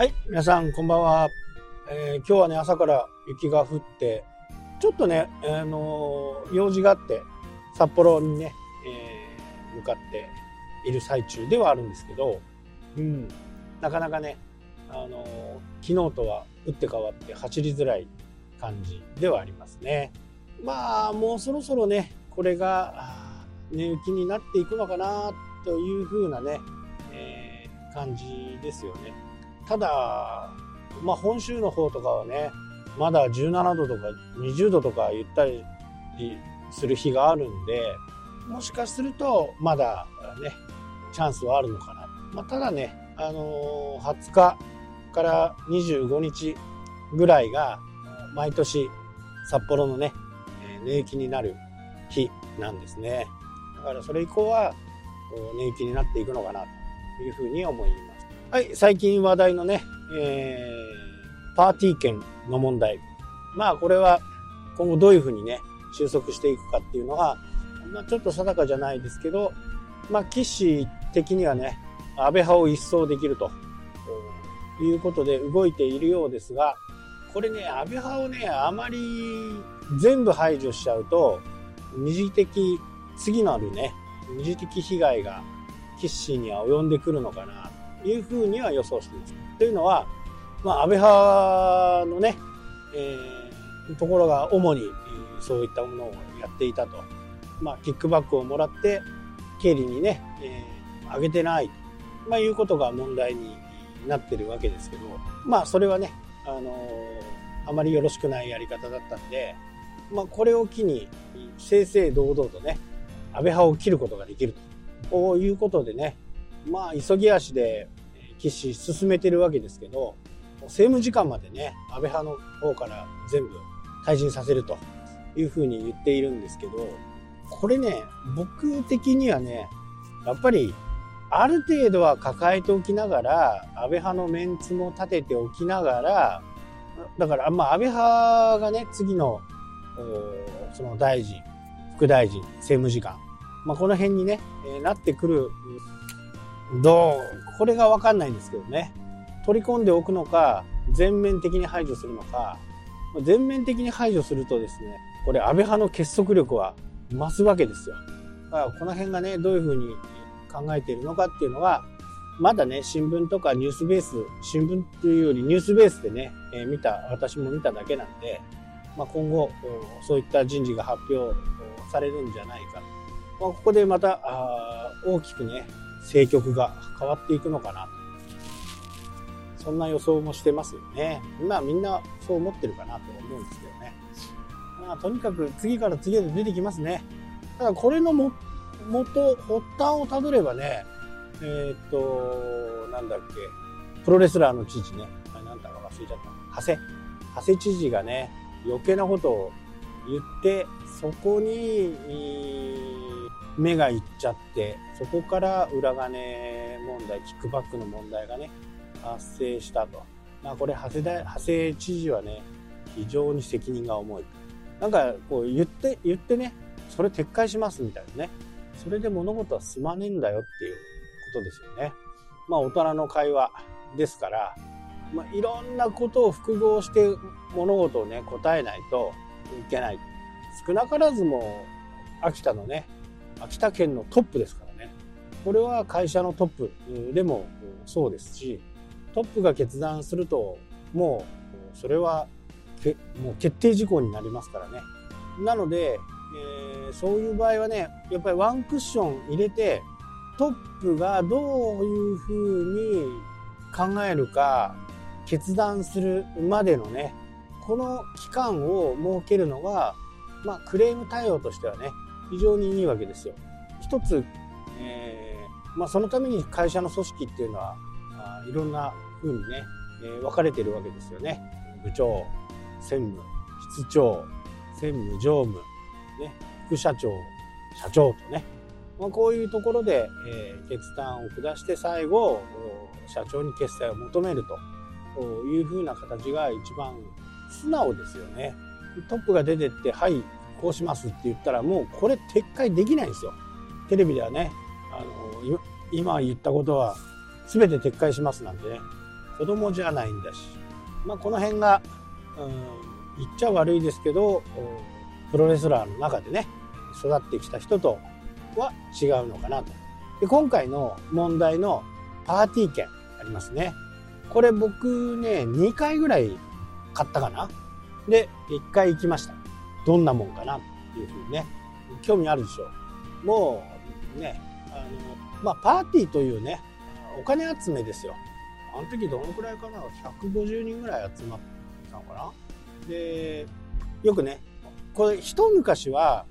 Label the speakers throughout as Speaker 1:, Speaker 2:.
Speaker 1: はい、皆さんこんばんは。えー今日はね、朝から雪が降って、ちょっとね、あのー用事があって、札幌にね、えー向かっている最中ではあるんですけど、うん、なかなかね、あの昨日とは打って変わって走りづらい感じではありますね。まあ、もうそろそろね、これが、寝雪になっていくのかな、というふうなね、えー感じですよね。ただ、まあ、本州の方とかはねまだ17度とか20度とか言ったりする日があるんでもしかするとまだねチャンスはあるのかな、まあ、ただね、あのー20日から25日ぐらいが毎年札幌のね寝雪になる日なんですね。だからそれ以降は寝雪になっていくのかなというふうに思います。はい、最近話題のね、えーパーティー券の問題。まあ、これは今後どういうふうにね、収束していくかっていうのは、まあ、ちょっと定かじゃないですけど、まあ、岸氏的にはね、安倍派を一掃できるということで動いているようですが、これね、安倍派をね、あまり全部排除しちゃうと、二次的、次なるね、二次的被害が岸氏には及んでくるのかないうふうには予想しています。というのは、まあ、安倍派のね、えーところが主にそういったものをやっていたと。まあ、キックバックをもらって、経理にね、えー上げてないと、まあ、いうことが問題になってるわけですけど、まあ、それはね、あのーあまりよろしくないやり方だったんで、まあ、これを機に、正々堂々とね、安倍派を切ることができると。こういうことでね、まあ、急ぎ足で、えー岸進めてるわけですけど、政務次官までね、安倍派の方から全部退陣させるというふうに言っているんですけど、これね、僕的にはね、やっぱり、ある程度は抱えておきながら、安倍派のメンツも立てておきながら、だから、まあ、安倍派がね、次の、その大臣、副大臣、政務次官、まあ、この辺にね、えなってくる、どう、これがわかんないんですけどね。取り込んでおくのか、全面的に排除するのか、全面的に排除するとですね、これ安倍派の結束力は増すわけですよ。だからこの辺がね、どういうふうに考えているのかっていうのは、まだね、新聞とかニュースベース、新聞というよりニュースベースでね、えー見た、私も見ただけなんで、まあ、今後、そういった人事が発表されるんじゃないか。まあ、ここでまた大きくね、政局が変わっていくのかなと。そんな予想もしてますよね。まあみんなそう思ってるかなと思うんですけどね。まあとにかく次から次へと出てきますね。ただこれのも元、発端をたどればね、えーっと、なんだっけ、プロレスラーの知事ね、あれなんだか忘れちゃった。長谷。長谷知事がね、余計なことを言って、そこに、目がいっちゃって、そこから裏金問題、キックバックの問題がね、発生したと。まあこれ、長谷大、長谷知事はね、非常に責任が重い。なんか、こう言って、言ってね、それ撤回しますみたいなね。それで物事は進まねえんだよっていうことですよね。まあ大人の会話ですから、まあいろんなことを複合して物事をね、答えないといけない。少なからずも秋田のね、秋田県のトップですからね。これは会社のトップでもそうですし、トップが決断すると、もうそれはもう決定事項になりますからね。なので、えーそういう場合はね、やっぱりワンクッション入れて、トップがどういうふうに考えるか、決断するまでのね、この期間を設けるのが、まあ、クレーム対応としてはね、非常にいいわけですよ。一つ、えーまあ、そのために会社の組織っていうのは、あいろんな風にね、えー分かれてるわけですよね。部長、専務、室長、専務、常務、ね、副社長、社長とね、まあ、こういうところで、えー決断を下して最後、社長に決裁を求めるというふうな形が一番素直ですよね。トップが出てって、はい、こうしますって言ったら、もうこれ撤回できないんですよ。テレビではね、あの、今言ったことは全て撤回しますなんでね、子供じゃないんだし、まあ、この辺が、うん、言っちゃ悪いですけどプロレスラーの中でね育ってきた人とは違うのかなと。で今回の問題のパーティー券ありますね。これ僕ね2回ぐらい買ったかな。で1回行きました。どんなもんかなっていうふうにね興味あるでしょう。もうねあのまあパーティーというねお金集めですよ。あの時どのくらいかな？150人ぐらい集まったのかな？でよくねこれ一昔は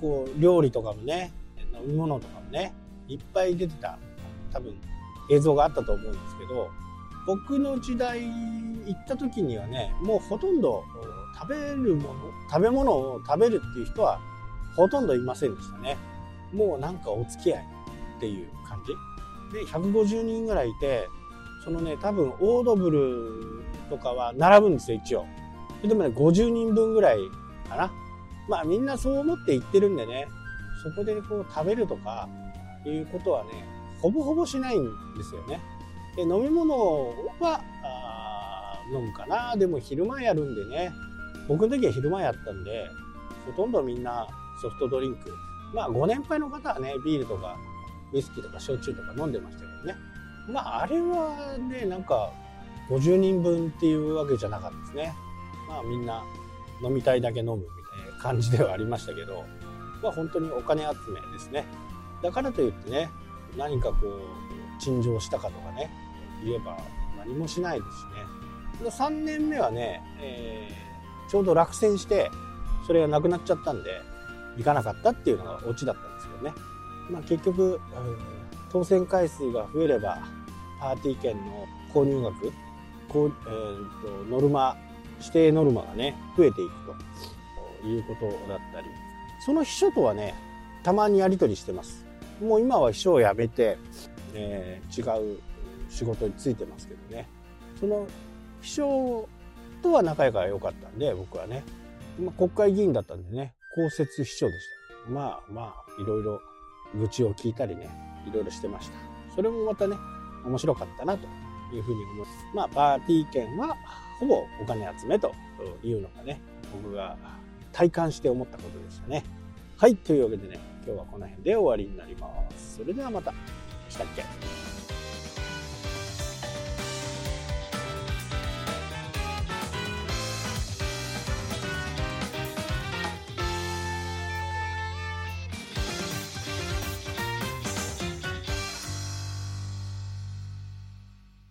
Speaker 1: こう料理とかもね飲み物とかもねいっぱい出てた多分映像があったと思うんですけど僕の時代行った時にはねもうほとんど食べるもの？食べ物を食べるっていう人はほとんどいませんでしたね。もうなんかお付き合いっていう感じ。で150人ぐらいいてそのね多分オードブルとかは並ぶんですよ一応。でもね50人分ぐらいかな。まあみんなそう思って行ってるんでねそこでこう食べるとかいうことはねほぼほぼしないんですよね。で飲み物は飲むかな。でも昼間やるんでね。僕の時は昼間やったんでほとんどみんなソフトドリンク。まあご年配の方はねビールとかウイスキーとか焼酎とか飲んでましたけどね。まああれはねなんか50人分っていうわけじゃなかったですね。まあみんな飲みたいだけ飲むみたいな感じではありましたけどまあ本当にお金集めですね。だからといってね何かこう陳情したかとかね言えば何もしないですしね。3年目はね、えー、ちょうど落選してそれがなくなっちゃったんで行かなかったっていうのがオチだったんですけどね、まあ、結局、当選回数が増えればパーティー券の購入額こう、えーと、ノルマ指定ノルマがね増えていくということだったり。その秘書とはねたまにやり取りしてます。もう今は秘書を辞めて、えー、違う仕事に就いてますけどね。その秘書とは仲良かったんで僕はね、まあ、国会議員だったんでね。公設秘書でした。まあまあいろいろ愚痴を聞いたりね。いろいろしてました。それもまたね面白かったなというふうに思います。まあパーティー券はほぼお金集めというのがね僕が体感して思ったことでしたね。はいというわけでね今日はこの辺で終わりになります。それではまた。したっけ？